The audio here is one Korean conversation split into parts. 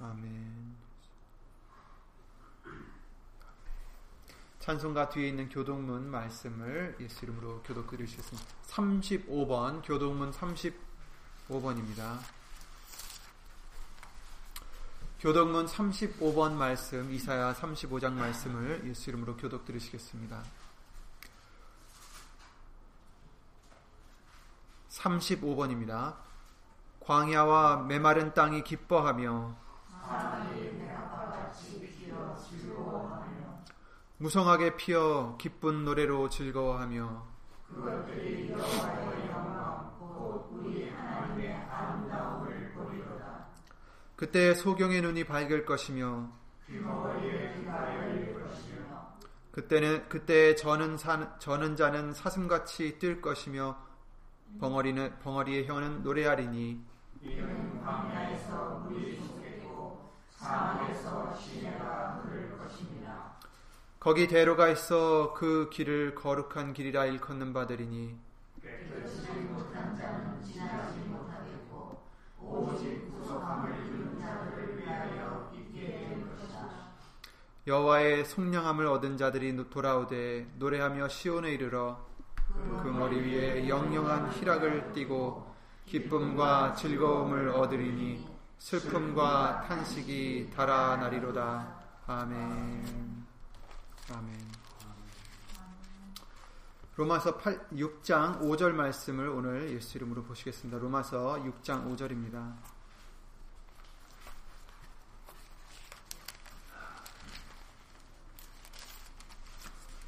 아멘. 찬송가 뒤에 있는 교동문 말씀을 예수 이름으로 교독 드리겠습니다. 35번 교동문 35번입니다. 교동문 35번 말씀 이사야 35장 말씀을 예수 이름으로 교독 드리시겠습니다. 35번입니다. 광야와 메마른 땅이 기뻐하며 무성하게 피어 기쁜 노래로 즐거워하며 그때 소경의 눈이 밝을 것이며 그때는 그때 저는 사, 저는 자는 사슴같이 뛸 것이며 벙어리는 벙어리의 혀는 노래하리니 이는 광야에서 물이 거기 대로가 있어 그 길을 거룩한 길이라 일컫는 바들이니. 여호와의 속량함을 얻은 자들이 돌아오되 노래하며 시온에 이르러 그 머리 위에 영영한 희락을 띠고 기쁨과 즐거움을 얻으리니 슬픔과 탄식이 달아나리로다. 아멘. 아멘. 로마서 8, 6장 5절 말씀을 오늘 예수 이름으로 보시겠습니다. 로마서 6장 5절입니다.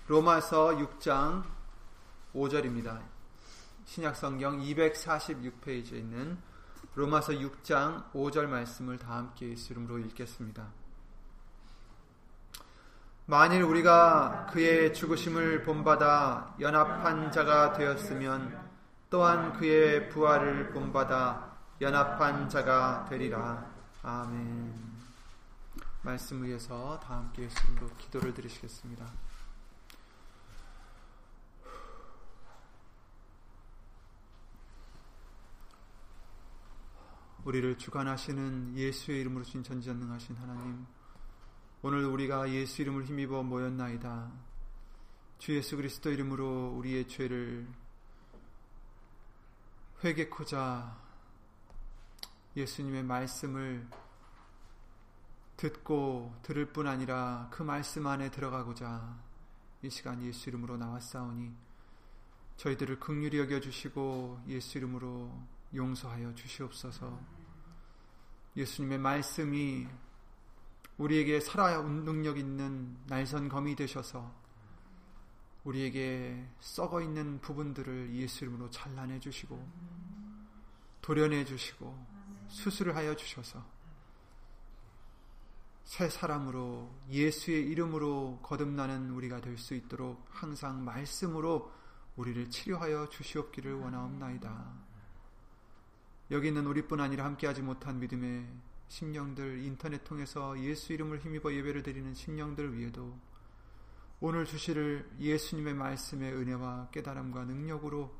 로마서 6장 5절입니다. 신약성경 246페이지에 있는 로마서 6장 5절 말씀을 다 함께 예수 이름으로 읽겠습니다. 만일 우리가 그의 죽으심을 본받아 연합한 자가 되었으면 또한 그의 부활을 본받아 연합한 자가 되리라. 아멘. 말씀 위에서 다 함께 예수님으로 기도를 드리시겠습니다. 우리를 주관하시는 예수의 이름으로 신 전지전능하신 하나님 오늘 우리가 예수 이름을 힘입어 모였나이다. 주 예수 그리스도 이름으로 우리의 죄를 회개코자 예수님의 말씀을 듣고 들을 뿐 아니라 그 말씀 안에 들어가고자 이 시간 예수 이름으로 나왔사오니 저희들을 극률히 여겨 주시고 예수 이름으로 용서하여 주시옵소서. 예수님의 말씀이 우리에게 살아야 능력 있는 날선 검이 되셔서 우리에게 썩어 있는 부분들을 예수 이름으로 잘라내 주시고 도려내 주시고 수술을 하여 주셔서 새 사람으로 예수의 이름으로 거듭나는 우리가 될 수 있도록 항상 말씀으로 우리를 치료하여 주시옵기를 원하옵나이다. 여기 있는 우리뿐 아니라 함께하지 못한 믿음의 심령들 인터넷 통해서 예수 이름을 힘입어 예배를 드리는 심령들 위에도 오늘 주시를 예수님의 말씀의 은혜와 깨달음과 능력으로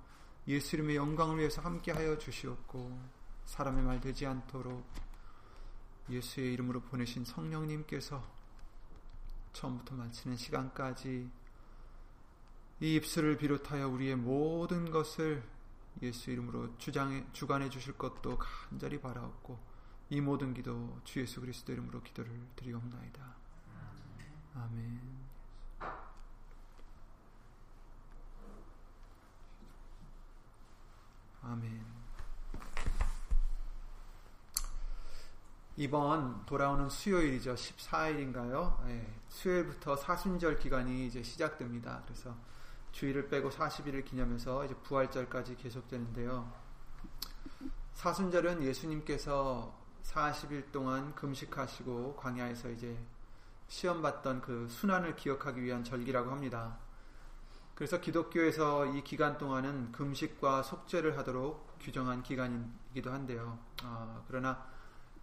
예수 이름의 영광을 위해서 함께하여 주시옵고 사람의 말 되지 않도록 예수의 이름으로 보내신 성령님께서 처음부터 마치는 시간까지 이 입술을 비롯하여 우리의 모든 것을 예수 이름으로 주장해 주관해 주실 것도 간절히 바라옵고 이 모든 기도 주 예수 그리스도 이름으로 기도를 드리옵나이다. 아멘. 아멘. 이번 돌아오는 수요일이죠. 14일인가요? 네, 수요일부터 사순절 기간이 이제 시작됩니다. 그래서 주일을 빼고 40일을 기념해서 이제 부활절까지 계속되는데요. 사순절은 예수님께서 40일 동안 금식하시고 광야에서 이제 시험 받던 그 순환을 기억하기 위한 절기라고 합니다. 그래서 기독교에서 이 기간 동안은 금식과 속죄를 하도록 규정한 기간이기도 한데요. 어, 그러나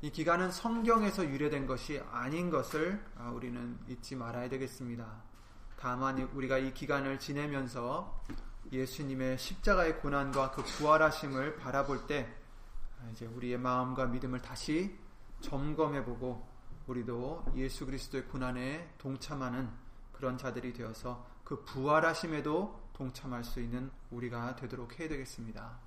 이 기간은 성경에서 유래된 것이 아닌 것을 아, 우리는 잊지 말아야 되겠습니다. 다만 우리가 이 기간을 지내면서 예수님의 십자가의 고난과 그 부활하심을 바라볼 때 이제 우리의 마음과 믿음을 다시 점검해보고 우리도 예수 그리스도의 고난에 동참하는 그런 자들이 되어서 그 부활하심에도 동참할 수 있는 우리가 되도록 해야 되겠습니다.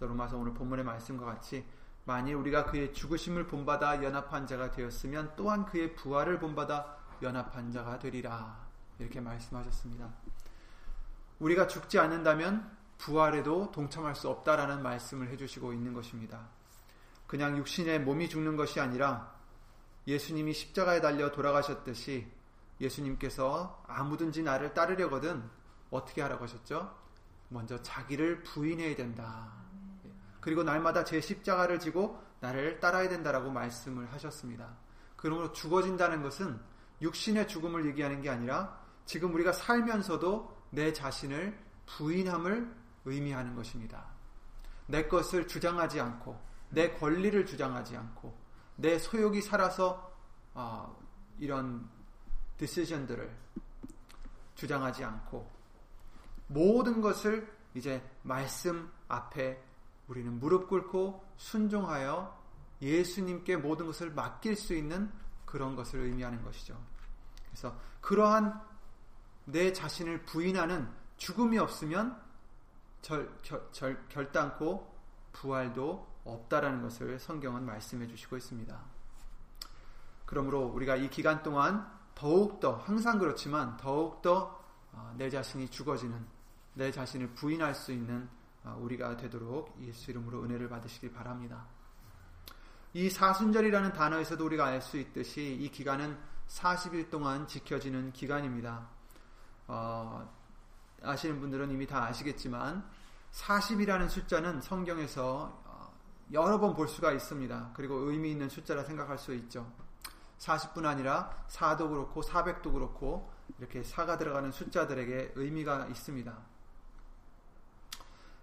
로마서 오늘 본문의 말씀과 같이 만일 우리가 그의 죽으심을 본받아 연합한 자가 되었으면 또한 그의 부활을 본받아 연합한 자가 되리라 이렇게 말씀하셨습니다. 우리가 죽지 않는다면 부활에도 동참할 수 없다라는 말씀을 해주시고 있는 것입니다. 그냥 육신의 몸이 죽는 것이 아니라 예수님이 십자가에 달려 돌아가셨듯이 예수님께서 아무든지 나를 따르려거든 어떻게 하라고 하셨죠? 먼저 자기를 부인해야 된다. 그리고 날마다 제 십자가를 지고 나를 따라야 된다라고 말씀을 하셨습니다. 그러므로 죽어진다는 것은 육신의 죽음을 얘기하는 게 아니라 지금 우리가 살면서도 내 자신을 부인함을 의미하는 것입니다. 내 것을 주장하지 않고 내 권리를 주장하지 않고 내 소욕이 살아서 어, 이런 디시전들을 주장하지 않고 모든 것을 이제 말씀 앞에 우리는 무릎 꿇고 순종하여 예수님께 모든 것을 맡길 수 있는 그런 것을 의미하는 것이죠. 그래서 그러한 내 자신을 부인하는 죽음이 없으면 절, 결, 절, 결단코 부활도 없다라는 것을 성경은 말씀해 주시고 있습니다. 그러므로 우리가 이 기간 동안 더욱더 항상 그렇지만 더욱더 어, 내 자신이 죽어지는 내 자신을 부인할 수 있는 어, 우리가 되도록 예수 이름으로 은혜를 받으시길 바랍니다. 이 사순절이라는 단어에서도 우리가 알 수 있듯이 이 기간은 40일 동안 지켜지는 기간입니다. 어, 아시는 분들은 이미 다 아시겠지만 40이라는 숫자는 성경에서 어, 여러 번 볼 수가 있습니다. 그리고 의미 있는 숫자라 생각할 수 있죠. 40뿐 아니라 4도 그렇고 400도 그렇고 이렇게 4가 들어가는 숫자들에게 의미가 있습니다.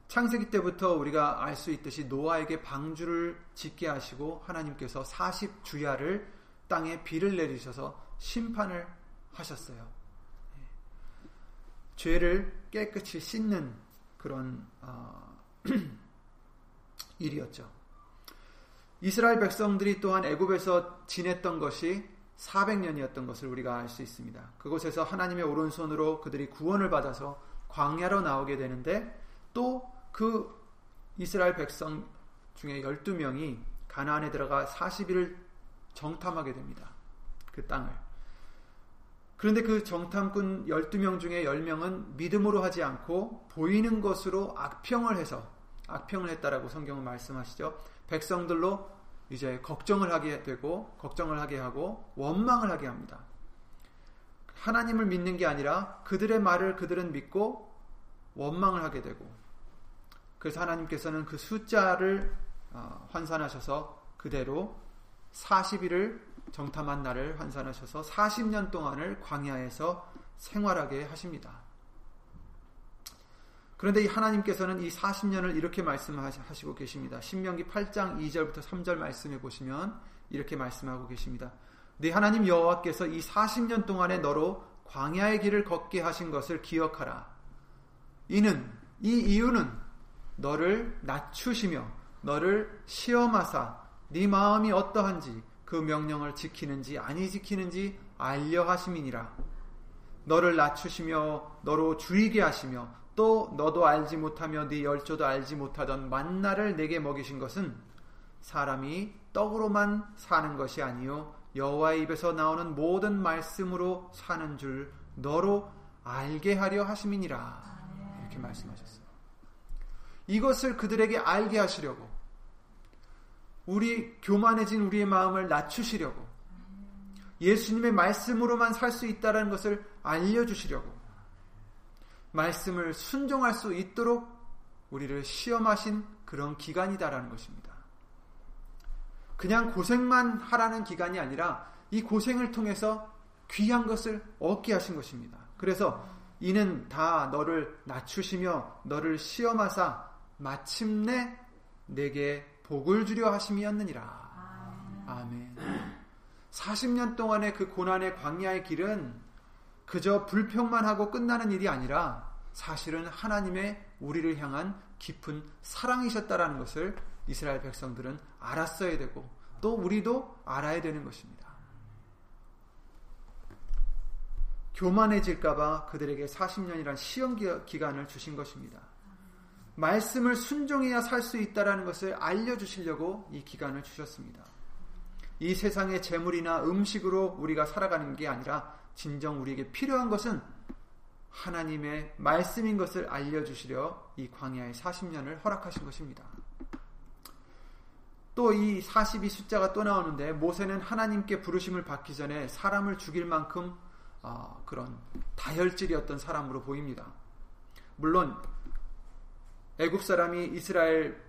창세기 때부터 우리가 알 수 있듯이 노아에게 방주를 짓게 하시고 하나님께서 40주야를 땅에 비를 내리셔서 심판을 하셨어요. 예. 죄를 깨끗이 씻는 그런 어, 일이었죠. 이스라엘 백성들이 또한 애굽에서 지냈던 것이 400년이었던 것을 우리가 알 수 있습니다. 그곳에서 하나님의 오른손으로 그들이 구원을 받아서 광야로 나오게 되는데 또 그 이스라엘 백성 중에 12명이 가나안에 들어가 40일을 정탐하게 됩니다. 그 땅을. 그런데 그 정탐꾼 12명 중에 10명은 믿음으로 하지 않고 보이는 것으로 악평을 해서 악평을 했다라고 성경은 말씀하시죠. 백성들로 이제 걱정을 하게 되고 걱정을 하게 하고 원망을 하게 합니다. 하나님을 믿는 게 아니라 그들의 말을 그들은 믿고 원망을 하게 되고 그래서 하나님께서는 그 숫자를 어, 환산하셔서 그대로 40일을 정탐한 날을 환산하셔서 40년 동안을 광야에서 생활하게 하십니다. 그런데 이 하나님께서는 이 40년을 이렇게 말씀하시고 계십니다. 신명기 8장 2절부터 3절 말씀해 보시면 이렇게 말씀하고 계십니다. 네 하나님 여호와께서 이 40년 동안에 너로 광야의 길을 걷게 하신 것을 기억하라. 이는 이 이유는 너를 낮추시며 너를 시험하사 네 마음이 어떠한지 그 명령을 지키는지 아니 지키는지 알려 하심이니라. 너를 낮추시며 너로 주이게 하시며 또 너도 알지 못하며 네 열조도 알지 못하던 만나를 내게 먹이신 것은 사람이 떡으로만 사는 것이 아니요 여호와의 입에서 나오는 모든 말씀으로 사는 줄 너로 알게 하려 하심이니라 이렇게 말씀하셨어요. 이것을 그들에게 알게 하시려고 우리 교만해진 우리의 마음을 낮추시려고 예수님의 말씀으로만 살 수 있다는 것을 알려주시려고 말씀을 순종할 수 있도록 우리를 시험하신 그런 기간이다라는 것입니다. 그냥 고생만 하라는 기간이 아니라 이 고생을 통해서 귀한 것을 얻게 하신 것입니다. 그래서 이는 다 너를 낮추시며 너를 시험하사 마침내 내게 복을 주려 하심이었느니라. 아멘. 40년 동안의 그 고난의 광야의 길은 그저 불평만 하고 끝나는 일이 아니라 사실은 하나님의 우리를 향한 깊은 사랑이셨다라는 것을 이스라엘 백성들은 알았어야 되고 또 우리도 알아야 되는 것입니다. 교만해질까봐 그들에게 40년이란 시험 기간을 주신 것입니다. 말씀을 순종해야 살 수 있다라는 것을 알려주시려고 이 기간을 주셨습니다. 이 세상의 재물이나 음식으로 우리가 살아가는 게 아니라 진정 우리에게 필요한 것은 하나님의 말씀인 것을 알려주시려 이 광야의 40년을 허락하신 것입니다. 또 이 42 숫자가 또 나오는데 모세는 하나님께 부르심을 받기 전에 사람을 죽일 만큼 어, 그런 다혈질이었던 사람으로 보입니다. 물론 애굽 사람이 이스라엘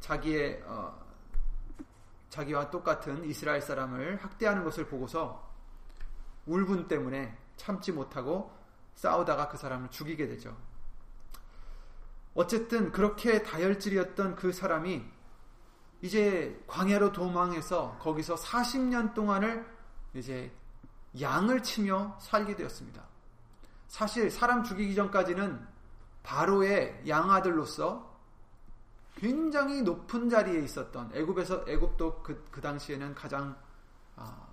자기의 어, 자기와 똑같은 이스라엘 사람을 학대하는 것을 보고서 울분 때문에 참지 못하고 싸우다가 그 사람을 죽이게 되죠. 어쨌든 그렇게 다혈질이었던 그 사람이 이제 광야로 도망해서 거기서 40년 동안을 이제 양을 치며 살게 되었습니다. 사실 사람 죽이기 전까지는 바로의 양아들로서 굉장히 높은 자리에 있었던 애굽에서 애굽도 그, 그 당시에는 가장 아,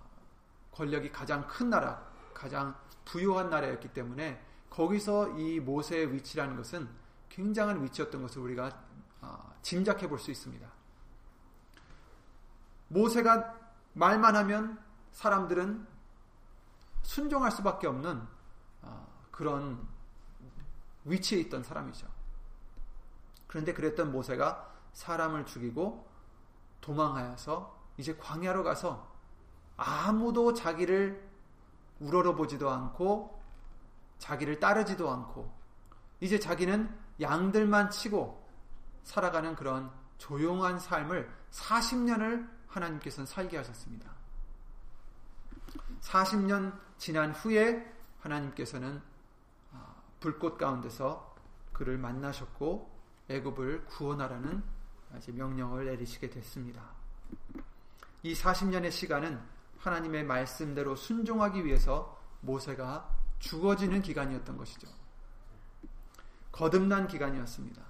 권력이 가장 큰 나라, 가장 부유한 나라였기 때문에 거기서 이 모세의 위치라는 것은 굉장한 위치였던 것을 우리가 어, 짐작해 볼 수 있습니다. 모세가 말만 하면 사람들은 순종할 수밖에 없는 어, 그런 위치에 있던 사람이죠. 그런데 그랬던 모세가 사람을 죽이고 도망하여서 이제 광야로 가서 아무도 자기를 우러러보지도 않고 자기를 따르지도 않고 이제 자기는 양들만 치고 살아가는 그런 조용한 삶을 40년을 하나님께서는 살게 하셨습니다. 40년 지난 후에 하나님께서는 아, 불꽃 가운데서 그를 만나셨고 애굽을 구원하라는 명령을 내리시게 됐습니다. 이 40년의 시간은 하나님의 말씀대로 순종하기 위해서 모세가 죽어지는 기간이었던 것이죠. 거듭난 기간이었습니다.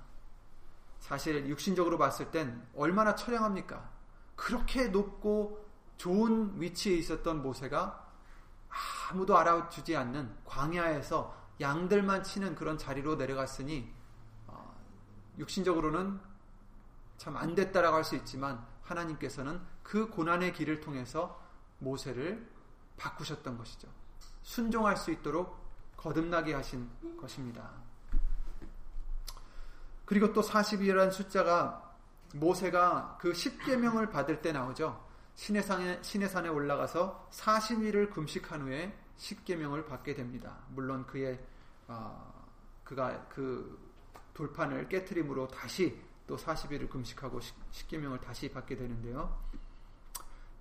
사실 육신적으로 봤을 땐 얼마나 처량합니까? 그렇게 높고 좋은 위치에 있었던 모세가 아무도 알아주지 않는 광야에서 양들만 치는 그런 자리로 내려갔으니 어, 육신적으로는 참 안 됐다라고 할 수 있지만 하나님께서는 그 고난의 길을 통해서 모세를 바꾸셨던 것이죠. 순종할 수 있도록 거듭나게 하신 것입니다. 그리고 또 40이라는 숫자가 모세가 그 10계명을 받을 때 나오죠. 시내산에, 시내산에 올라가서 40일을 금식한 후에 10계명을 받게 됩니다. 물론 그의 어, 그가 그 돌판을 깨트림으로 다시 또 40일을 금식하고 10계명을 다시 받게 되는데요.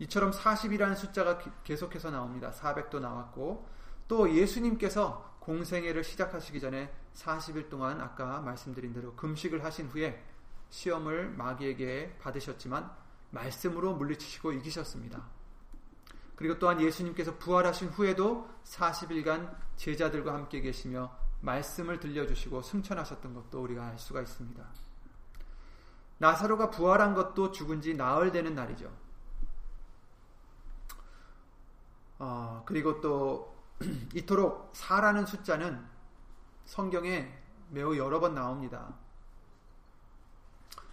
이처럼 40이라는 숫자가 계속해서 나옵니다. 400도 나왔고 또 예수님께서 공생애를 시작하시기 전에 40일 동안 아까 말씀드린 대로 금식을 하신 후에 시험을 마귀에게 받으셨지만 말씀으로 물리치시고 이기셨습니다. 그리고 또한 예수님께서 부활하신 후에도 40일간 제자들과 함께 계시며 말씀을 들려주시고 승천하셨던 것도 우리가 알 수가 있습니다. 나사로가 부활한 것도 죽은 지 나흘 되는 날이죠. 어, 그리고 또 이토록 4라는 숫자는 성경에 매우 여러 번 나옵니다.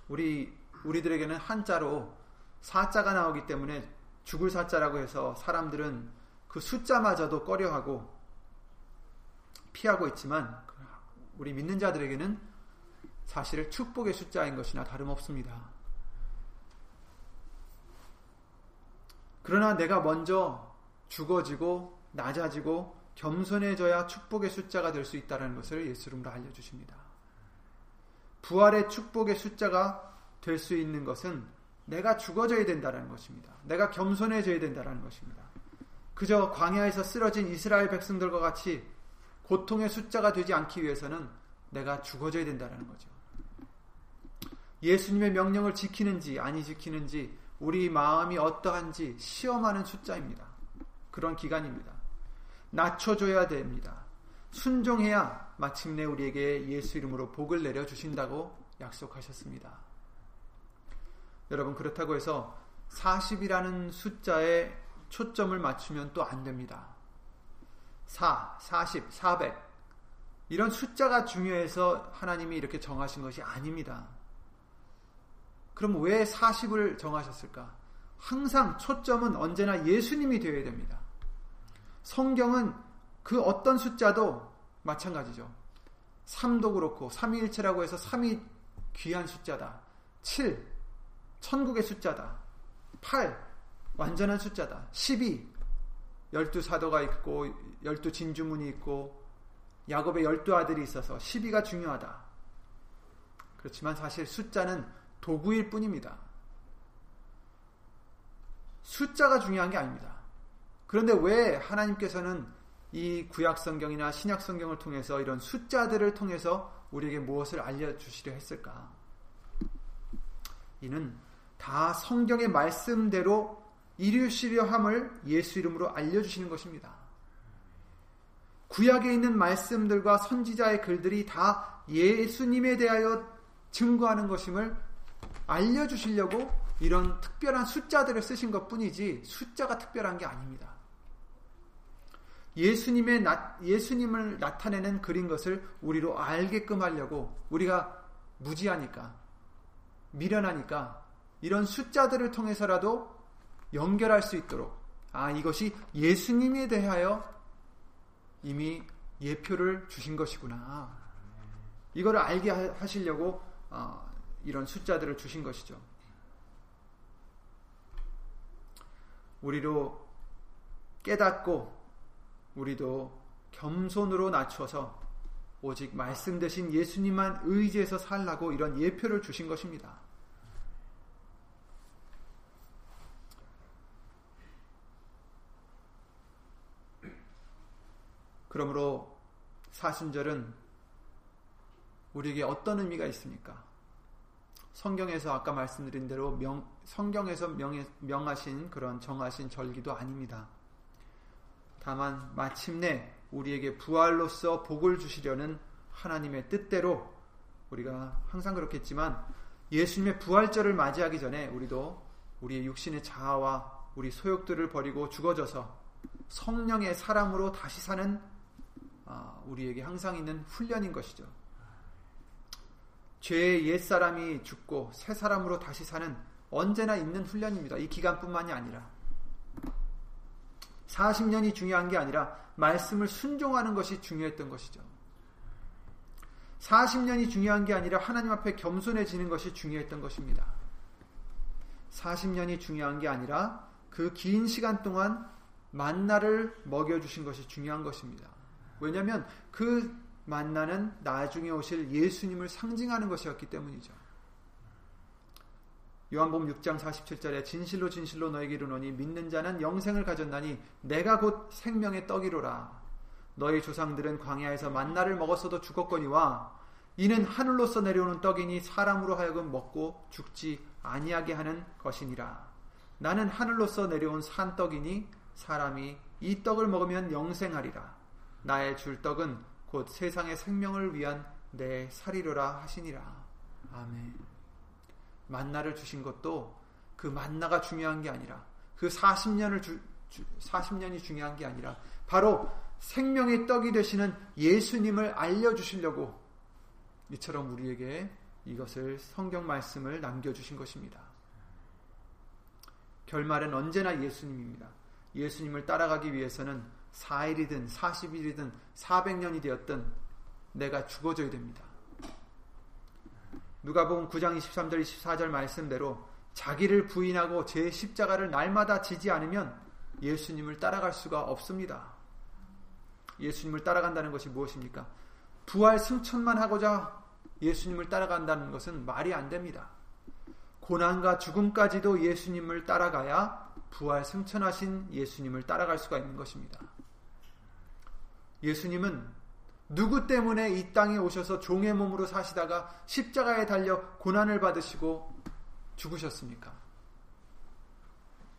우리 우리들에게는 한자로 사자가 나오기 때문에 죽을 사자라고 해서 사람들은 그 숫자마저도 꺼려하고 피하고 있지만 우리 믿는 자들에게는 사실 축복의 숫자인 것이나 다름없습니다. 그러나 내가 먼저 죽어지고 낮아지고 겸손해져야 축복의 숫자가 될 수 있다는 것을 예수 이름으로 알려주십니다. 부활의 축복의 숫자가 될 수 있는 것은 내가 죽어져야 된다는 것입니다. 내가 겸손해져야 된다는 것입니다. 그저 광야에서 쓰러진 이스라엘 백성들과 같이 고통의 숫자가 되지 않기 위해서는 내가 죽어져야 된다는 거죠. 예수님의 명령을 지키는지 아니 지키는지 우리 마음이 어떠한지 시험하는 숫자입니다. 그런 기간입니다. 낮춰줘야 됩니다. 순종해야 마침내 우리에게 예수 이름으로 복을 내려 주신다고 약속하셨습니다. 여러분 그렇다고 해서 40이라는 숫자에 초점을 맞추면 또 안 됩니다. 4, 40, 400 이런 숫자가 중요해서 하나님이 이렇게 정하신 것이 아닙니다. 그럼 왜 40을 정하셨을까? 항상 초점은 언제나 예수님이 되어야 됩니다. 성경은 그 어떤 숫자도 마찬가지죠. 3도 그렇고 3위일체라고 해서 3이 귀한 숫자다. 7 천국의 숫자다. 8 완전한 숫자다. 12 12 사도가 있고 12 진주문이 있고 야곱의 12 아들이 있어서 12가 중요하다. 그렇지만 사실 숫자는 도구일 뿐입니다. 숫자가 중요한 게 아닙니다. 그런데 왜 하나님께서는 이 구약 성경이나 신약 성경을 통해서 이런 숫자들을 통해서 우리에게 무엇을 알려주시려 했을까? 이는 다 성경의 말씀대로 이루시려 함을 예수 이름으로 알려주시는 것입니다. 구약에 있는 말씀들과 선지자의 글들이 다 예수님에 대하여 증거하는 것임을 알려주시려고 이런 특별한 숫자들을 쓰신 것 뿐이지 숫자가 특별한 게 아닙니다. 예수님의 나, 예수님을 나타내는 그린 것을 우리로 알게끔 하려고 우리가 무지하니까 미련하니까 이런 숫자들을 통해서라도 연결할 수 있도록 아 이것이 예수님에 대하여 이미 예표를 주신 것이구나 이거를 알게 하시려고 어, 이런 숫자들을 주신 것이죠. 우리로 깨닫고 우리도 겸손으로 낮춰서 오직 말씀 대신 예수님만 의지해서 살라고 이런 예표를 주신 것입니다. 그러므로 사순절은 우리에게 어떤 의미가 있습니까? 성경에서 아까 말씀드린 대로 명, 성경에서 명, 명하신 그런 정하신 절기도 아닙니다. 다만 마침내 우리에게 부활로서 복을 주시려는 하나님의 뜻대로 우리가 항상 그렇겠지만 예수님의 부활절을 맞이하기 전에 우리도 우리의 육신의 자아와 우리 소욕들을 버리고 죽어져서 성령의 사람으로 다시 사는 아, 우리에게 항상 있는 훈련인 것이죠. 죄의 옛 사람이 죽고 새 사람으로 다시 사는 언제나 있는 훈련입니다. 이 기간뿐만이 아니라 40년이 중요한 게 아니라 말씀을 순종하는 것이 중요했던 것이죠. 40년이 중요한 게 아니라 하나님 앞에 겸손해지는 것이 중요했던 것입니다. 40년이 중요한 게 아니라 그 긴 시간 동안 만나를 먹여주신 것이 중요한 것입니다. 왜냐하면 그 만나는 나중에 오실 예수님을 상징하는 것이었기 때문이죠. 요한복음 6장 47절에 진실로 진실로 너에게 이르노니 믿는 자는 영생을 가졌나니 내가 곧 생명의 떡이로라. 너희 조상들은 광야에서 만나를 먹었어도 죽었거니와 이는 하늘로서 내려오는 떡이니 사람으로 하여금 먹고 죽지 아니하게 하는 것이니라. 나는 하늘로서 내려온 산떡이니 사람이 이 떡을 먹으면 영생하리라. 나의 줄 떡은 곧 세상의 생명을 위한 내 살이로라 하시니라. 아멘. 만나를 주신 것도 그 만나가 중요한 게 아니라 그 40년을 주, 주, 40년이 중요한 게 아니라 바로 생명의 떡이 되시는 예수님을 알려 주시려고 이처럼 우리에게 이것을 성경 말씀을 남겨 주신 것입니다. 결말은 언제나 예수님입니다. 예수님을 따라가기 위해서는 4일이든 40일이든 400년이 되었든 내가 죽어져야 됩니다. 누가복음 9장 23절 24절 말씀대로 자기를 부인하고 제 십자가를 날마다 지지 않으면 예수님을 따라갈 수가 없습니다. 예수님을 따라간다는 것이 무엇입니까? 부활 승천만 하고자 예수님을 따라간다는 것은 말이 안 됩니다. 고난과 죽음까지도 예수님을 따라가야 부활 승천하신 예수님을 따라갈 수가 있는 것입니다. 예수님은 누구 때문에 이 땅에 오셔서 종의 몸으로 사시다가 십자가에 달려 고난을 받으시고 죽으셨습니까?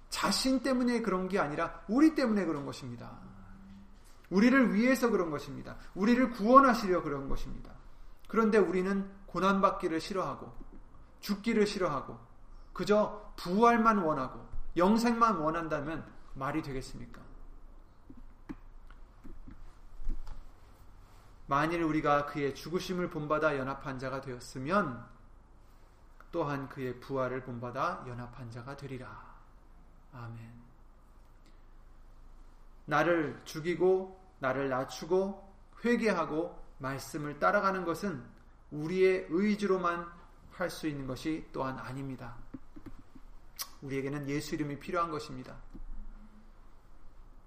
자신 때문에 그런 게 아니라 우리 때문에 그런 것입니다. 우리를 위해서 그런 것입니다. 우리를 구원하시려 그런 것입니다. 그런데 우리는 고난받기를 싫어하고 죽기를 싫어하고 그저 부활만 원하고 영생만 원한다면 말이 되겠습니까? 만일 우리가 그의 죽으심을 본받아 연합한 자가 되었으면 또한 그의 부활을 본받아 연합한 자가 되리라. 아멘. 나를 죽이고 나를 낮추고 회개하고 말씀을 따라가는 것은 우리의 의지로만 할 수 있는 것이 또한 아닙니다. 우리에게는 예수 이름이 필요한 것입니다.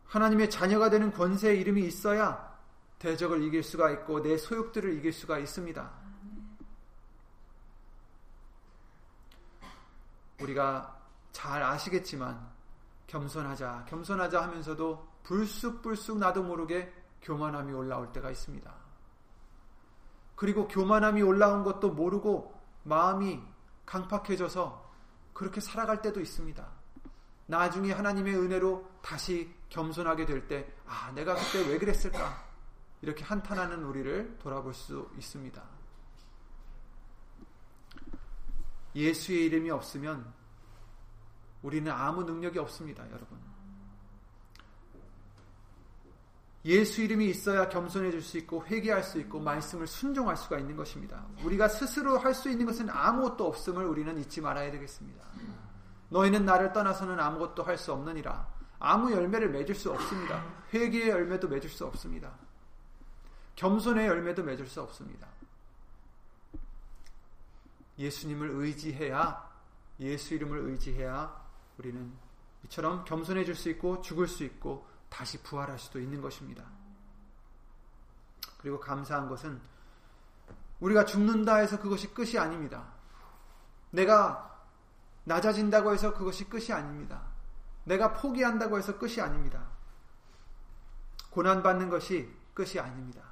하나님의 자녀가 되는 권세의 이름이 있어야 대적을 이길 수가 있고 내 소욕들을 이길 수가 있습니다. 우리가 잘 아시겠지만 겸손하자, 겸손하자 하면서도 불쑥불쑥 나도 모르게 교만함이 올라올 때가 있습니다. 그리고 교만함이 올라온 것도 모르고 마음이 강팍해져서 그렇게 살아갈 때도 있습니다. 나중에 하나님의 은혜로 다시 겸손하게 될 때, 아, 내가 그때 왜 그랬을까? 이렇게 한탄하는 우리를 돌아볼 수 있습니다. 예수의 이름이 없으면 우리는 아무 능력이 없습니다, 여러분. 예수 이름이 있어야 겸손해질 수 있고 회개할 수 있고 말씀을 순종할 수가 있는 것입니다. 우리가 스스로 할 수 있는 것은 아무것도 없음을 우리는 잊지 말아야 되겠습니다. 너희는 나를 떠나서는 아무것도 할 수 없느니라. 아무 열매를 맺을 수 없습니다. 회개의 열매도 맺을 수 없습니다. 겸손의 열매도 맺을 수 없습니다. 예수님을 의지해야 예수 이름을 의지해야 우리는 이처럼 겸손해질 수 있고 죽을 수 있고 다시 부활할 수도 있는 것입니다. 그리고 감사한 것은 우리가 죽는다 해서 그것이 끝이 아닙니다. 내가 낮아진다고 해서 그것이 끝이 아닙니다. 내가 포기한다고 해서 끝이 아닙니다. 고난받는 것이 끝이 아닙니다.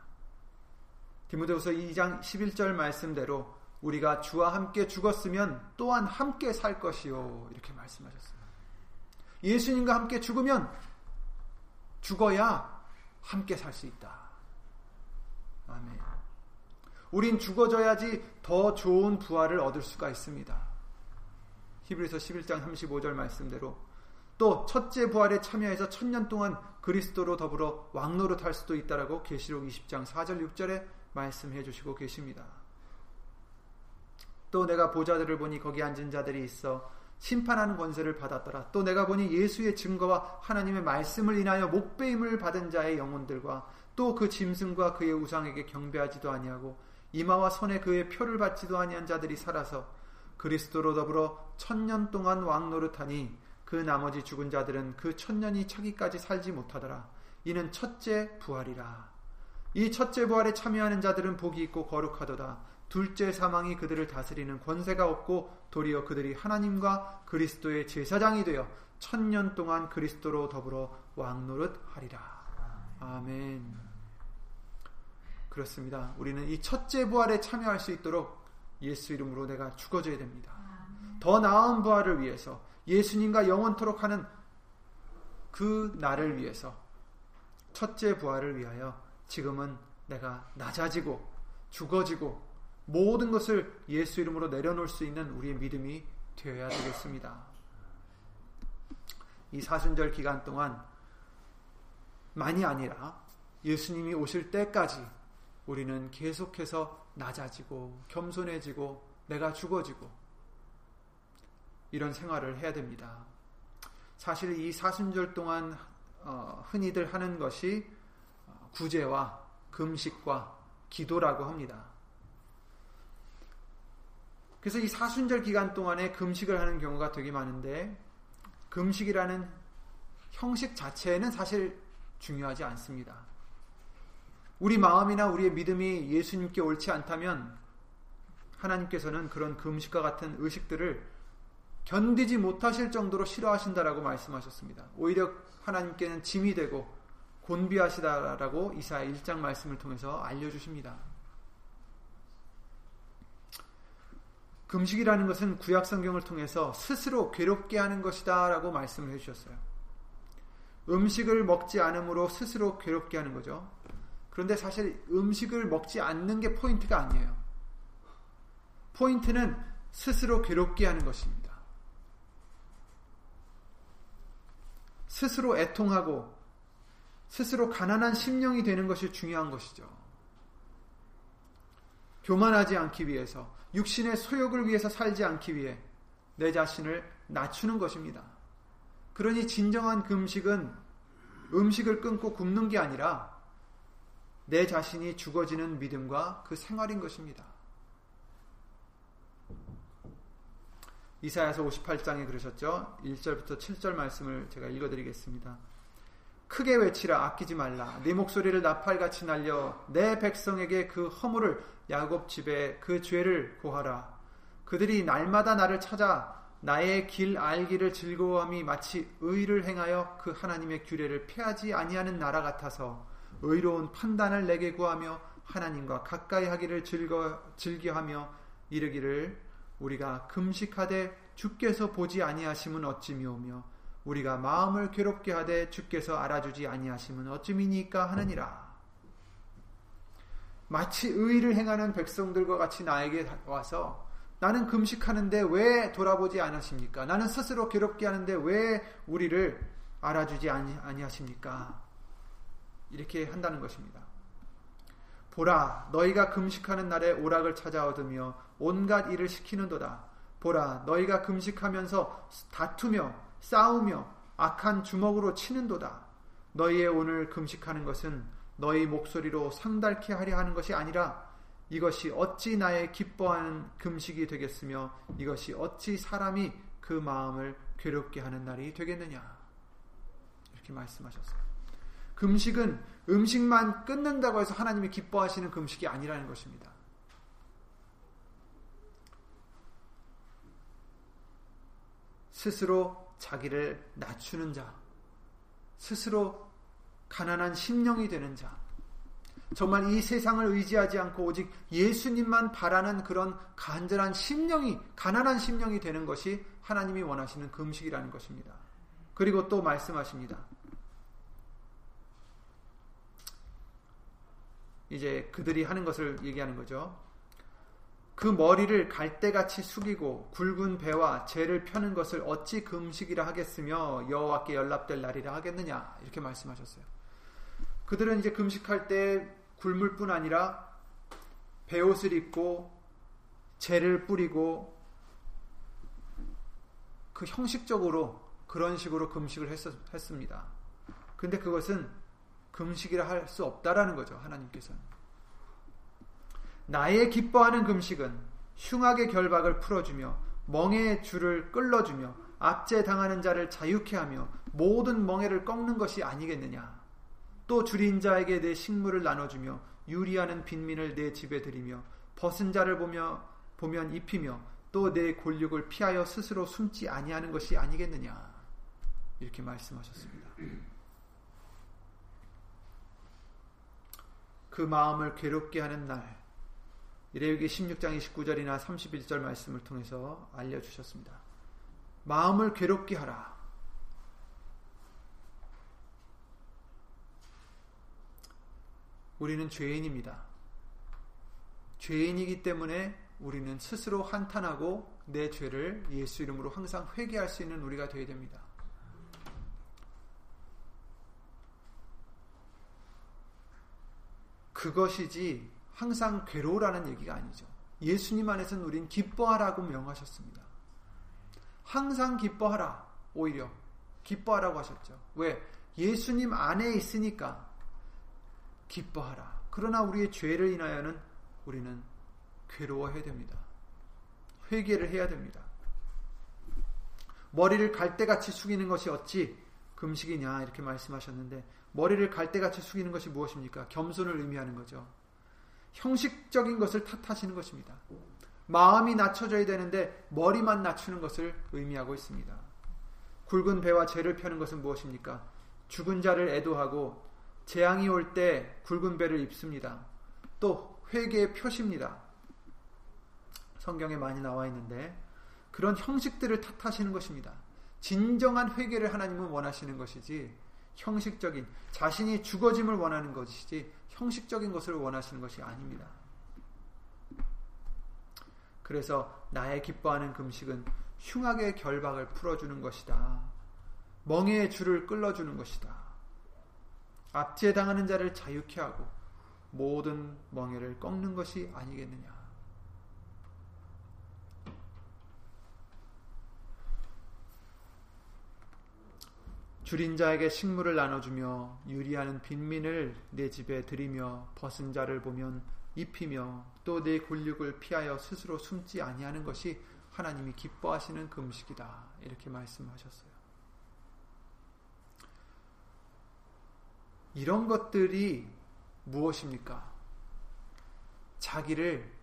디모데후서 2장 11절 말씀대로 우리가 주와 함께 죽었으면 또한 함께 살 것이요 이렇게 말씀하셨습니다. 예수님과 함께 죽으면 죽어야 함께 살 수 있다. 아멘. 우린 죽어져야지 더 좋은 부활을 얻을 수가 있습니다. 히브리서 11장 35절 말씀대로 또 첫째 부활에 참여해서 천년 동안 그리스도로 더불어 왕노릇 할 수도 있다라고 계시록 20장 4절 6절에 말씀해 주시고 계십니다. 또 내가 보자들을 보니 거기 앉은 자들이 있어 심판하는 권세를 받았더라. 또 내가 보니 예수의 증거와 하나님의 말씀을 인하여 목배임을 받은 자의 영혼들과 또 그 짐승과 그의 우상에게 경배하지도 아니하고 이마와 손에 그의 표를 받지도 아니한 자들이 살아서 그리스도로 더불어 천년 동안 왕노릇하니 그 나머지 죽은 자들은 그 천년이 차기까지 살지 못하더라. 이는 첫째 부활이라. 이 첫째 부활에 참여하는 자들은 복이 있고 거룩하도다. 둘째 사망이 그들을 다스리는 권세가 없고 도리어 그들이 하나님과 그리스도의 제사장이 되어 천년 동안 그리스도로 더불어 왕노릇 하리라. 아멘. 그렇습니다. 우리는 이 첫째 부활에 참여할 수 있도록 예수 이름으로 내가 죽어져야 됩니다. 더 나은 부활을 위해서 예수님과 영원토록 하는 그 날을 위해서 첫째 부활을 위하여 지금은 내가 낮아지고 죽어지고 모든 것을 예수 이름으로 내려놓을 수 있는 우리의 믿음이 되어야 되겠습니다. 이 사순절 기간 동안 많이 아니라 예수님이 오실 때까지 우리는 계속해서 낮아지고 겸손해지고 내가 죽어지고 이런 생활을 해야 됩니다. 사실 이 사순절 동안 어, 흔히들 하는 것이 구제와 금식과 기도라고 합니다. 그래서 이 사순절 기간 동안에 금식을 하는 경우가 되게 많은데 금식이라는 형식 자체는 사실 중요하지 않습니다. 우리 마음이나 우리의 믿음이 예수님께 옳지 않다면 하나님께서는 그런 금식과 같은 의식들을 견디지 못하실 정도로 싫어하신다라고 말씀하셨습니다. 오히려 하나님께는 짐이 되고 곤비하시다라고 이사야 1장 말씀을 통해서 알려주십니다. 금식이라는 것은 구약 성경을 통해서 스스로 괴롭게 하는 것이다라고 말씀을 해주셨어요. 음식을 먹지 않으므로 스스로 괴롭게 하는 거죠. 그런데 사실 음식을 먹지 않는 게 포인트가 아니에요. 포인트는 스스로 괴롭게 하는 것입니다. 스스로 애통하고 스스로 가난한 심령이 되는 것이 중요한 것이죠. 교만하지 않기 위해서 육신의 소욕을 위해서 살지 않기 위해 내 자신을 낮추는 것입니다. 그러니 진정한 금식은 음식을 끊고 굶는 게 아니라 내 자신이 죽어지는 믿음과 그 생활인 것입니다. 이사야서 58장에 그러셨죠. 1절부터 7절 말씀을 제가 읽어드리겠습니다. 크게 외치라 아끼지 말라. 네 목소리를 나팔같이 날려 내 백성에게 그 허물을 야곱 집에 그 죄를 고하라. 그들이 날마다 나를 찾아 나의 길 알기를 즐거워함이 마치 의를 행하여 그 하나님의 규례를 피하지 아니하는 나라 같아서 의로운 판단을 내게 구하며 하나님과 가까이 하기를 즐거, 즐겨하며 이르기를 우리가 금식하되 주께서 보지 아니하심은 어찌미오며 우리가 마음을 괴롭게 하되 주께서 알아주지 아니하심은 어찌미니까 하느니라. 마치 의를 행하는 백성들과 같이 나에게 와서 나는 금식하는데 왜 돌아보지 않으십니까? 나는 스스로 괴롭게 하는데 왜 우리를 알아주지 아니하십니까? 이렇게 한다는 것입니다. 보라, 너희가 금식하는 날에 오락을 찾아 얻으며 온갖 일을 시키는도다. 보라, 너희가 금식하면서 다투며 싸우며 악한 주먹으로 치는도다. 너희의 오늘 금식하는 것은 너희 목소리로 상달케 하려 하는 것이 아니라 이것이 어찌 나의 기뻐하는 금식이 되겠으며 이것이 어찌 사람이 그 마음을 괴롭게 하는 날이 되겠느냐. 이렇게 말씀하셨어요. 금식은 음식만 끊는다고 해서 하나님이 기뻐하시는 금식이 아니라는 것입니다. 스스로 자기를 낮추는 자, 스스로 가난한 심령이 되는 자, 정말 이 세상을 의지하지 않고 오직 예수님만 바라는 그런 간절한 심령이, 가난한 심령이 되는 것이 하나님이 원하시는 금식이라는 것입니다. 그리고 또 말씀하십니다. 이제 그들이 하는 것을 얘기하는 거죠. 그 머리를 갈대같이 숙이고 굵은 배와 재를 펴는 것을 어찌 금식이라 하겠으며 여호와께 연락될 날이라 하겠느냐 이렇게 말씀하셨어요. 그들은 이제 금식할 때 굶을 뿐 아니라 배옷을 입고 재를 뿌리고 그 형식적으로 그런 식으로 금식을 했, 했습니다. 근데 그것은 금식이라 할 수 없다라는 거죠. 하나님께서는. 나의 기뻐하는 금식은 흉악의 결박을 풀어주며 멍해의 줄을 끌어주며 압제 당하는 자를 자유케 하며 모든 멍해를 꺾는 것이 아니겠느냐. 또 줄인 자에게 내 식물을 나눠주며 유리하는 빈민을 내 집에 들이며 벗은 자를 보며 보면 입히며 또 내 골육을 피하여 스스로 숨지 아니하는 것이 아니겠느냐. 이렇게 말씀하셨습니다. 그 마음을 괴롭게 하는 날 이레위기 16장 29절이나 31절 말씀을 통해서 알려주셨습니다. 마음을 괴롭게 하라. 우리는 죄인입니다. 죄인이기 때문에 우리는 스스로 한탄하고 내 죄를 예수 이름으로 항상 회개할 수 있는 우리가 되어야 됩니다. 그것이지 항상 괴로우라는 얘기가 아니죠. 예수님 안에서는 우린 기뻐하라고 명하셨습니다. 항상 기뻐하라. 오히려 기뻐하라고 하셨죠. 왜? 예수님 안에 있으니까 기뻐하라. 그러나 우리의 죄를 인하여는 우리는 괴로워해야 됩니다. 회개를 해야 됩니다. 머리를 갈대같이 숙이는 것이 어찌 금식이냐 이렇게 말씀하셨는데 머리를 갈대같이 숙이는 것이 무엇입니까? 겸손을 의미하는 거죠. 형식적인 것을 탓하시는 것입니다. 마음이 낮춰져야 되는데 머리만 낮추는 것을 의미하고 있습니다. 굵은 배와 죄를 펴는 것은 무엇입니까? 죽은 자를 애도하고 재앙이 올 때 굵은 배를 입습니다. 또 회개의 표시입니다. 성경에 많이 나와 있는데 그런 형식들을 탓하시는 것입니다. 진정한 회개를 하나님은 원하시는 것이지 형식적인 자신이 죽어짐을 원하는 것이지 형식적인 것을 원하시는 것이 아닙니다. 그래서 나의 기뻐하는 금식은 흉악의 결박을 풀어주는 것이다. 멍해의 줄을 끌어주는 것이다. 압제 당하는 자를 자유케 하고 모든 멍해를 꺾는 것이 아니겠느냐. 줄인 자에게 식물을 나눠주며 유리하는 빈민을 내 집에 들이며 벗은 자를 보면 입히며 또 내 굴육을 피하여 스스로 숨지 아니하는 것이 하나님이 기뻐하시는 금식이다. 이렇게 말씀하셨어요. 이런 것들이 무엇입니까? 자기를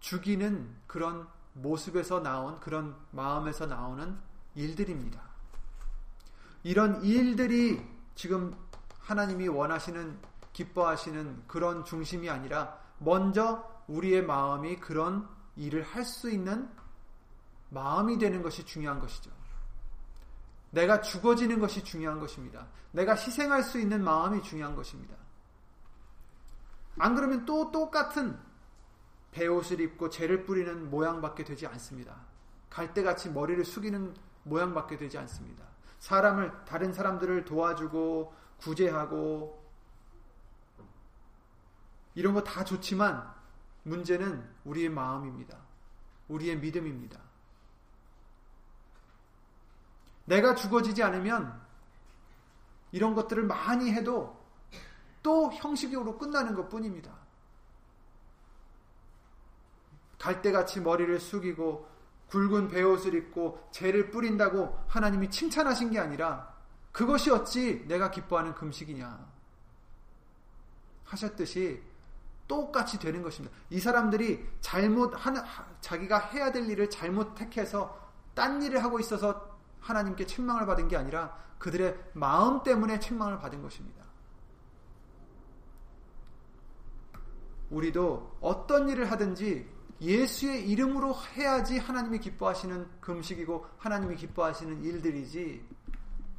죽이는 그런 모습에서 나온 그런 마음에서 나오는 일들입니다. 이런 일들이 지금 하나님이 원하시는 기뻐하시는 그런 중심이 아니라 먼저 우리의 마음이 그런 일을 할 수 있는 마음이 되는 것이 중요한 것이죠. 내가 죽어지는 것이 중요한 것입니다. 내가 희생할 수 있는 마음이 중요한 것입니다. 안 그러면 또 똑같은 배옷을 입고 죄를 뿌리는 모양밖에 되지 않습니다. 갈대같이 머리를 숙이는 모양받게 되지 않습니다. 사람을 다른 사람들을 도와주고 구제하고 이런 거 다 좋지만 문제는 우리의 마음입니다. 우리의 믿음입니다. 내가 죽어지지 않으면 이런 것들을 많이 해도 또 형식으로 끝나는 것 뿐입니다. 갈대같이 머리를 숙이고 굵은 베옷을 입고 죄를 뿌린다고 하나님이 칭찬하신 게 아니라 그것이 어찌 내가 기뻐하는 금식이냐 하셨듯이 똑같이 되는 것입니다. 이 사람들이 잘못 자기가 해야 될 일을 잘못 택해서 딴 일을 하고 있어서 하나님께 책망을 받은 게 아니라 그들의 마음 때문에 책망을 받은 것입니다. 우리도 어떤 일을 하든지 예수의 이름으로 해야지 하나님이 기뻐하시는 금식이고 하나님이 기뻐하시는 일들이지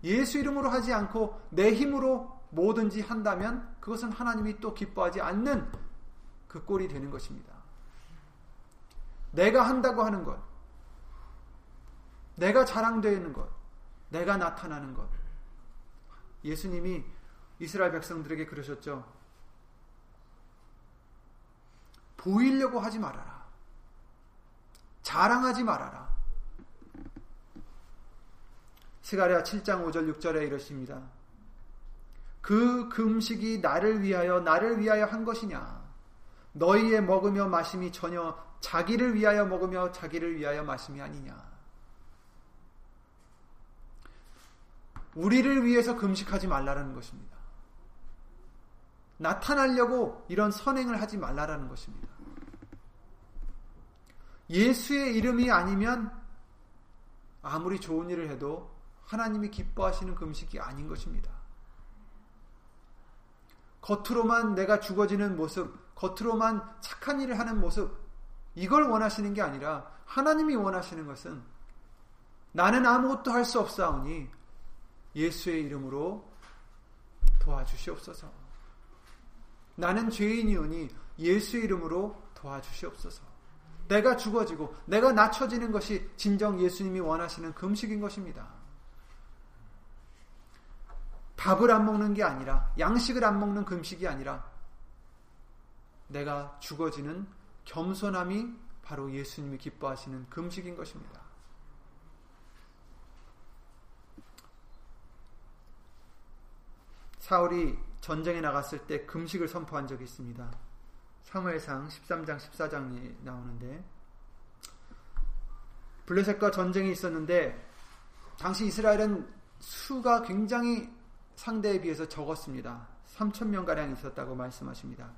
예수 이름으로 하지 않고 내 힘으로 뭐든지 한다면 그것은 하나님이 또 기뻐하지 않는 그 꼴이 되는 것입니다. 내가 한다고 하는 것, 내가 자랑되는 것, 내가 나타나는 것. 예수님이 이스라엘 백성들에게 그러셨죠. 보이려고 하지 말아라. 자랑하지 말아라. 스가랴 7장 5절 6절에 이러십니다. 그 금식이 나를 위하여 나를 위하여 한 것이냐? 너희의 먹으며 마심이 전혀 자기를 위하여 먹으며 자기를 위하여 마심이 아니냐? 우리를 위해서 금식하지 말라라는 것입니다. 나타나려고 이런 선행을 하지 말라라는 것입니다. 예수의 이름이 아니면 아무리 좋은 일을 해도 하나님이 기뻐하시는 금식이 아닌 것입니다. 겉으로만 내가 죽어지는 모습, 겉으로만 착한 일을 하는 모습, 이걸 원하시는 게 아니라 하나님이 원하시는 것은 나는 아무것도 할 수 없사오니 예수의 이름으로 도와주시옵소서. 나는 죄인이오니 예수의 이름으로 도와주시옵소서. 내가 죽어지고 내가 낮춰지는 것이 진정 예수님이 원하시는 금식인 것입니다. 밥을 안 먹는 게 아니라 양식을 안 먹는 금식이 아니라 내가 죽어지는 겸손함이 바로 예수님이 기뻐하시는 금식인 것입니다. 사울이 전쟁에 나갔을 때 금식을 선포한 적이 있습니다. 사무엘상 13장 14장이 나오는데 블레셋과 전쟁이 있었는데 당시 이스라엘은 수가 굉장히 상대에 비해서 적었습니다. 3천 명 가량 있었다고 말씀하십니다.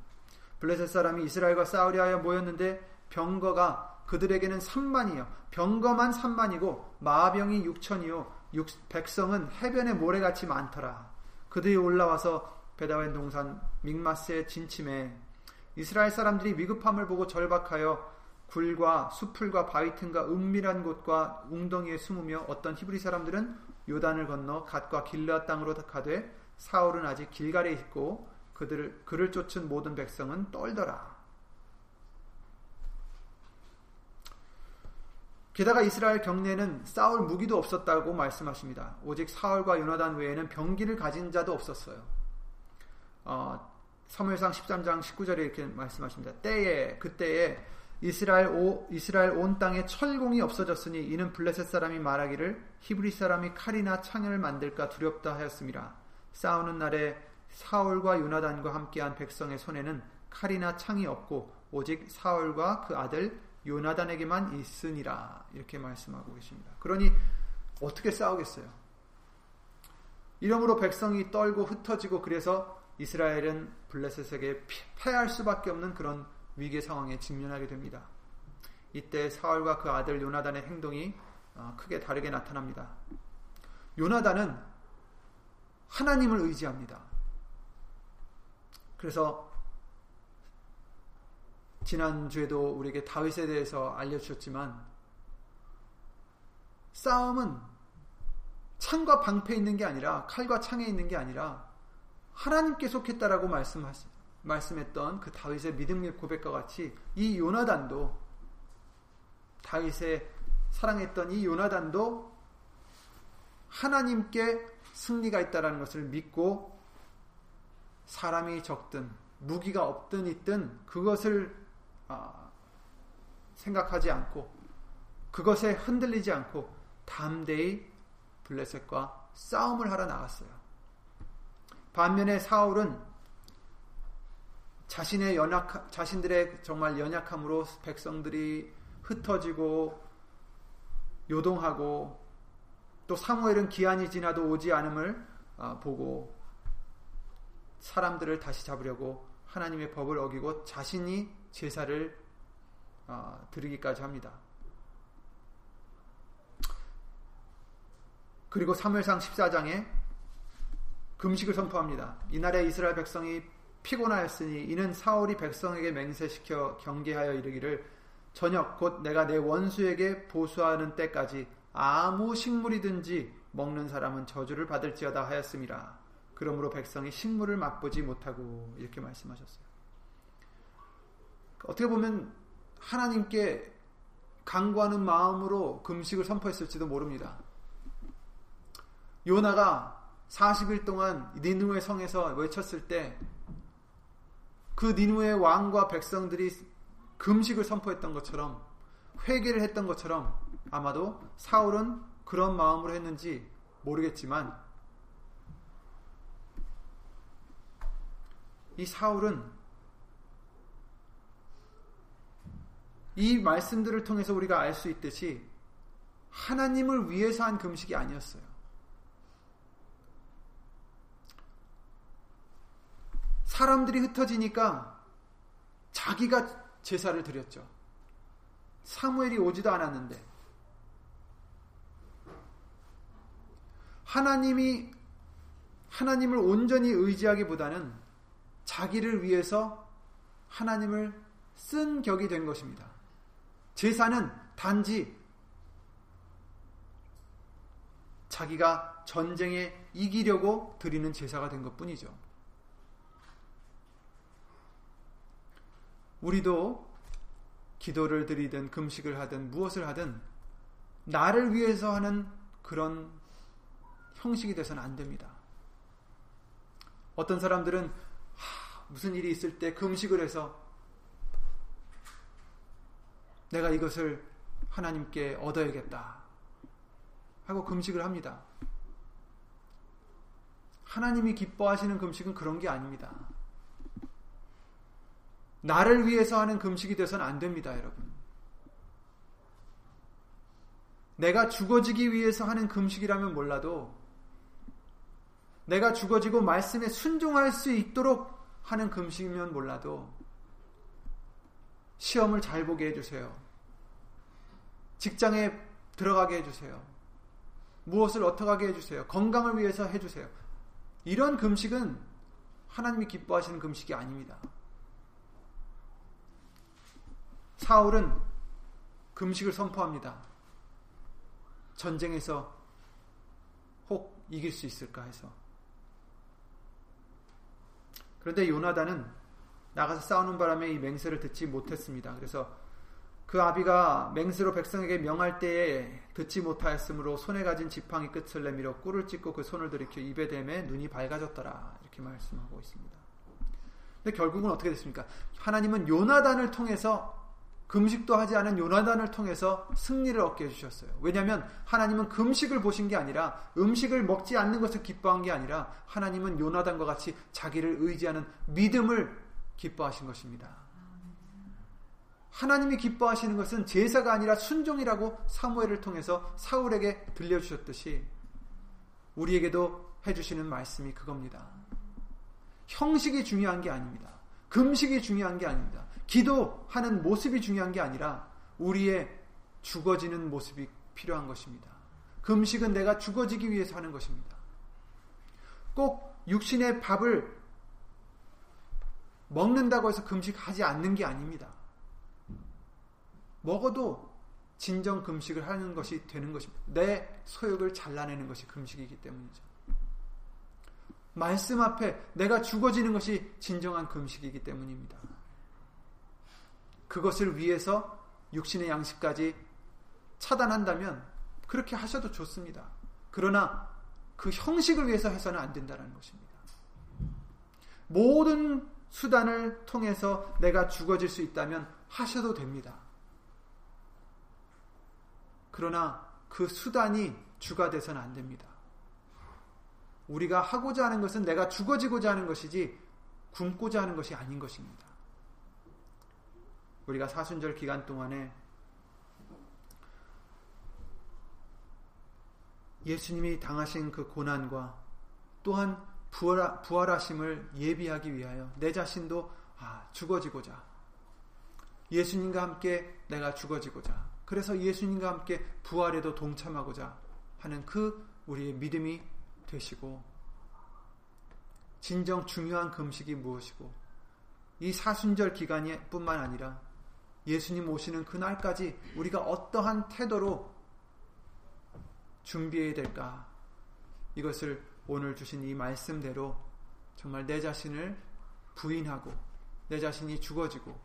블레셋 사람이 이스라엘과 싸우려 하여 모였는데 병거가 그들에게는 3만이요. 병거만 3만이고 마병이 6천이요. 백성은 해변에 모래같이 많더라. 그들이 올라와서 베다웬 동산 믹마스에 진침해 이스라엘 사람들이 위급함을 보고 절박하여 굴과 수풀과 바위 틈과 은밀한 곳과 웅덩이에 숨으며 어떤 히브리 사람들은 요단을 건너 갓과 길르앗 땅으로 가되 사울은 아직 길갈에 있고 그들을 그를 쫓은 모든 백성은 떨더라. 게다가 이스라엘 경내에는 싸울 무기도 없었다고 말씀하십니다. 오직 사울과 요나단 외에는 병기를 가진 자도 없었어요. 어, 사무엘상 13장 19절에 이렇게 말씀하십니다. 때에 그때에 이스라엘 오, 이스라엘 온 땅에 철공이 없어졌으니 이는 블레셋 사람이 말하기를 히브리 사람이 칼이나 창을 만들까 두렵다 하였습니다. 싸우는 날에 사울과 요나단과 함께한 백성의 손에는 칼이나 창이 없고 오직 사울과 그 아들 요나단에게만 있으니라 이렇게 말씀하고 계십니다. 그러니 어떻게 싸우겠어요? 이러므로 백성이 떨고 흩어지고 그래서 이스라엘은 블레셋에게 패할 수밖에 없는 그런 위기 상황에 직면하게 됩니다. 이때 사울과 그 아들 요나단의 행동이 어, 크게 다르게 나타납니다. 요나단은 하나님을 의지합니다. 그래서 지난주에도 우리에게 다윗에 대해서 알려주셨지만 싸움은 창과 방패에 있는 게 아니라 칼과 창에 있는 게 아니라 하나님께 속했다라고 말씀하시, 말씀했던 그 다윗의 믿음의 고백과 같이 이 요나단도 다윗의 사랑했던 이 요나단도 하나님께 승리가 있다라는 것을 믿고 사람이 적든 무기가 없든 있든 그것을 아, 생각하지 않고 그것에 흔들리지 않고 담대히 블레셋과 싸움을 하러 나갔어요. 반면에 사울은 자신의 연약 자신들의 정말 연약함으로 백성들이 흩어지고 요동하고 또 사무엘은 기한이 지나도 오지 않음을 아, 보고 사람들을 다시 잡으려고 하나님의 법을 어기고 자신이 제사를 어, 드리기까지 합니다. 그리고 3회상 14장에 금식을 선포합니다. 이날에 이스라엘 백성이 피곤하였으니 이는 사울이 백성에게 맹세시켜 경계하여 이르기를 저녁 곧 내가 내 원수에게 보수하는 때까지 아무 식물이든지 먹는 사람은 저주를 받을지어다 하였습니다. 그러므로 백성이 식물을 맛보지 못하고 이렇게 말씀하셨어요. 어떻게 보면 하나님께 강구하는 마음으로 금식을 선포했을지도 모릅니다. 요나가 40일 동안 니누의 성에서 외쳤을 때 그 니누의 왕과 백성들이 금식을 선포했던 것처럼 회개를 했던 것처럼 아마도 사울은 그런 마음으로 했는지 모르겠지만 이 사울은 이 말씀들을 통해서 우리가 알 수 있듯이 하나님을 위해서 한 금식이 아니었어요. 사람들이 흩어지니까 자기가 제사를 드렸죠. 사무엘이 오지도 않았는데 하나님이 하나님을 온전히 의지하기보다는 자기를 위해서 하나님을 쓴 격이 된 것입니다. 제사는 단지 자기가 전쟁에 이기려고 드리는 제사가 된 것 뿐이죠. 우리도 기도를 드리든 금식을 하든 무엇을 하든 나를 위해서 하는 그런 형식이 돼서는 안 됩니다. 어떤 사람들은 하, 무슨 일이 있을 때 금식을 해서 내가 이것을 하나님께 얻어야겠다. 하고 금식을 합니다. 하나님이 기뻐하시는 금식은 그런 게 아닙니다. 나를 위해서 하는 금식이 돼서는 안 됩니다, 여러분. 내가 죽어지기 위해서 하는 금식이라면 몰라도 내가 죽어지고 말씀에 순종할 수 있도록 하는 금식이면 몰라도 시험을 잘 보게 해주세요. 직장에 들어가게 해주세요. 무엇을 어떻게 하게 해주세요. 건강을 위해서 해주세요. 이런 금식은 하나님이 기뻐하시는 금식이 아닙니다. 사울은 금식을 선포합니다. 전쟁에서 혹 이길 수 있을까 해서. 그런데 요나단은 나가서 싸우는 바람에 이 맹세를 듣지 못했습니다. 그래서 그 아비가 맹세로 백성에게 명할 때에 듣지 못하였으므로 손에 가진 지팡이 끝을 내밀어 꿀을 찢고 그 손을 들이켜 입에 대매 눈이 밝아졌더라 이렇게 말씀하고 있습니다. 근데 결국은 어떻게 됐습니까? 하나님은 요나단을 통해서 금식도 하지 않은 요나단을 통해서 승리를 얻게 해주셨어요. 왜냐하면 하나님은 금식을 보신 게 아니라 음식을 먹지 않는 것을 기뻐한 게 아니라 하나님은 요나단과 같이 자기를 의지하는 믿음을 기뻐하신 것입니다. 하나님이 기뻐하시는 것은 제사가 아니라 순종이라고 사무엘을 통해서 사울에게 들려주셨듯이 우리에게도 해주시는 말씀이 그겁니다. 형식이 중요한 게 아닙니다. 금식이 중요한 게 아닙니다. 기도하는 모습이 중요한 게 아니라 우리의 죽어지는 모습이 필요한 것입니다. 금식은 내가 죽어지기 위해서 하는 것입니다. 꼭 육신의 밥을 먹는다고 해서 금식하지 않는 게 아닙니다. 먹어도 진정 금식을 하는 것이 되는 것입니다. 내 소욕을 잘라내는 것이 금식이기 때문이죠. 말씀 앞에 내가 죽어지는 것이 진정한 금식이기 때문입니다. 그것을 위해서 육신의 양식까지 차단한다면 그렇게 하셔도 좋습니다. 그러나 그 형식을 위해서 해서는 안 된다는 것입니다. 모든 수단을 통해서 내가 죽어질 수 있다면 하셔도 됩니다. 그러나 그 수단이 주가 돼서는 안 됩니다. 우리가 하고자 하는 것은 내가 죽어지고자 하는 것이지 굶고자 하는 것이 아닌 것입니다. 우리가 사순절 기간 동안에 예수님이 당하신 그 고난과 또한 부활, 부활하심을 예비하기 위하여 내 자신도 아, 죽어지고자. 예수님과 함께 내가 죽어지고자. 그래서 예수님과 함께 부활에도 동참하고자 하는 그 우리의 믿음이 되시고 진정 중요한 금식이 무엇이고 이 사순절 기간이 뿐만 아니라 예수님 오시는 그날까지 우리가 어떠한 태도로 준비해야 될까? 이것을 오늘 주신 이 말씀대로 정말 내 자신을 부인하고 내 자신이 죽어지고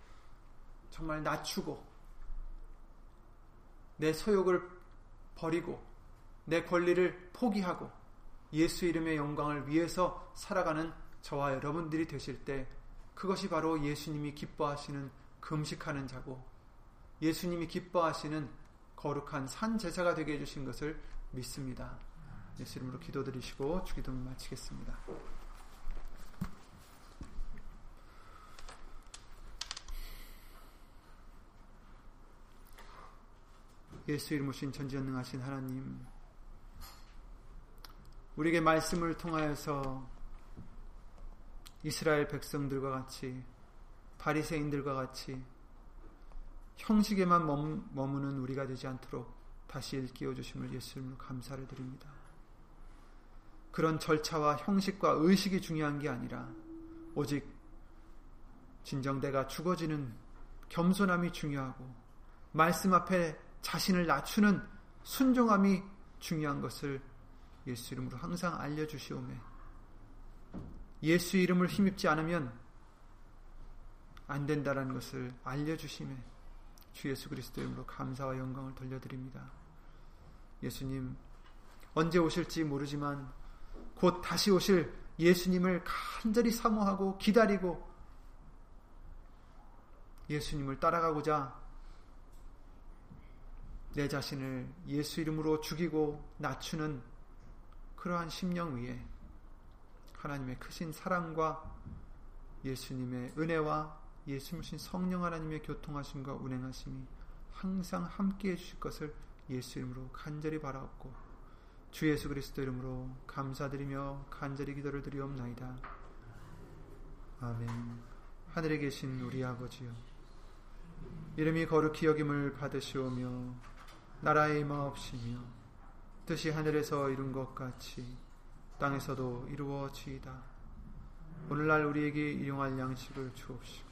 정말 낮추고 내 소욕을 버리고 내 권리를 포기하고 예수 이름의 영광을 위해서 살아가는 저와 여러분들이 되실 때 그것이 바로 예수님이 기뻐하시는 금식하는 자고 예수님이 기뻐하시는 거룩한 산 제사가 되게 해주신 것을 믿습니다. 예수 이름으로 기도드리시고 주기도 마치겠습니다. 예수 이름 오신 전지전능하신 하나님 우리에게 말씀을 통하여서 이스라엘 백성들과 같이 바리새인들과 같이 형식에만 머무는 우리가 되지 않도록 다시 일깨워 주심을 예수님으로 감사를 드립니다. 그런 절차와 형식과 의식이 중요한 게 아니라 오직 진정 내가 죽어지는 겸손함이 중요하고 말씀 앞에 자신을 낮추는 순종함이 중요한 것을 예수 이름으로 항상 알려 주시오매 예수 이름을 힘입지 않으면 안 된다라는 것을 알려주심에 주 예수 그리스도 이름으로 감사와 영광을 돌려드립니다. 예수님 언제 오실지 모르지만 곧 다시 오실 예수님을 간절히 사모하고 기다리고 예수님을 따라가고자 내 자신을 예수 이름으로 죽이고 낮추는 그러한 심령 위에 하나님의 크신 사랑과 예수님의 은혜와 예수님 성령 하나님의 교통하심과 운행하심이 항상 함께 해 주실 것을 예수 이름으로 간절히 바라옵고 주 예수 그리스도 이름으로 감사드리며 간절히 기도를 드리옵나이다. 아멘. 하늘에 계신 우리 아버지여 이름이 거룩히 여김을 받으시오며 나라의 임하옵시며 뜻이 하늘에서 이룬 것 같이 땅에서도 이루어지이다. 오늘날 우리에게 일용할 양식을 주옵시고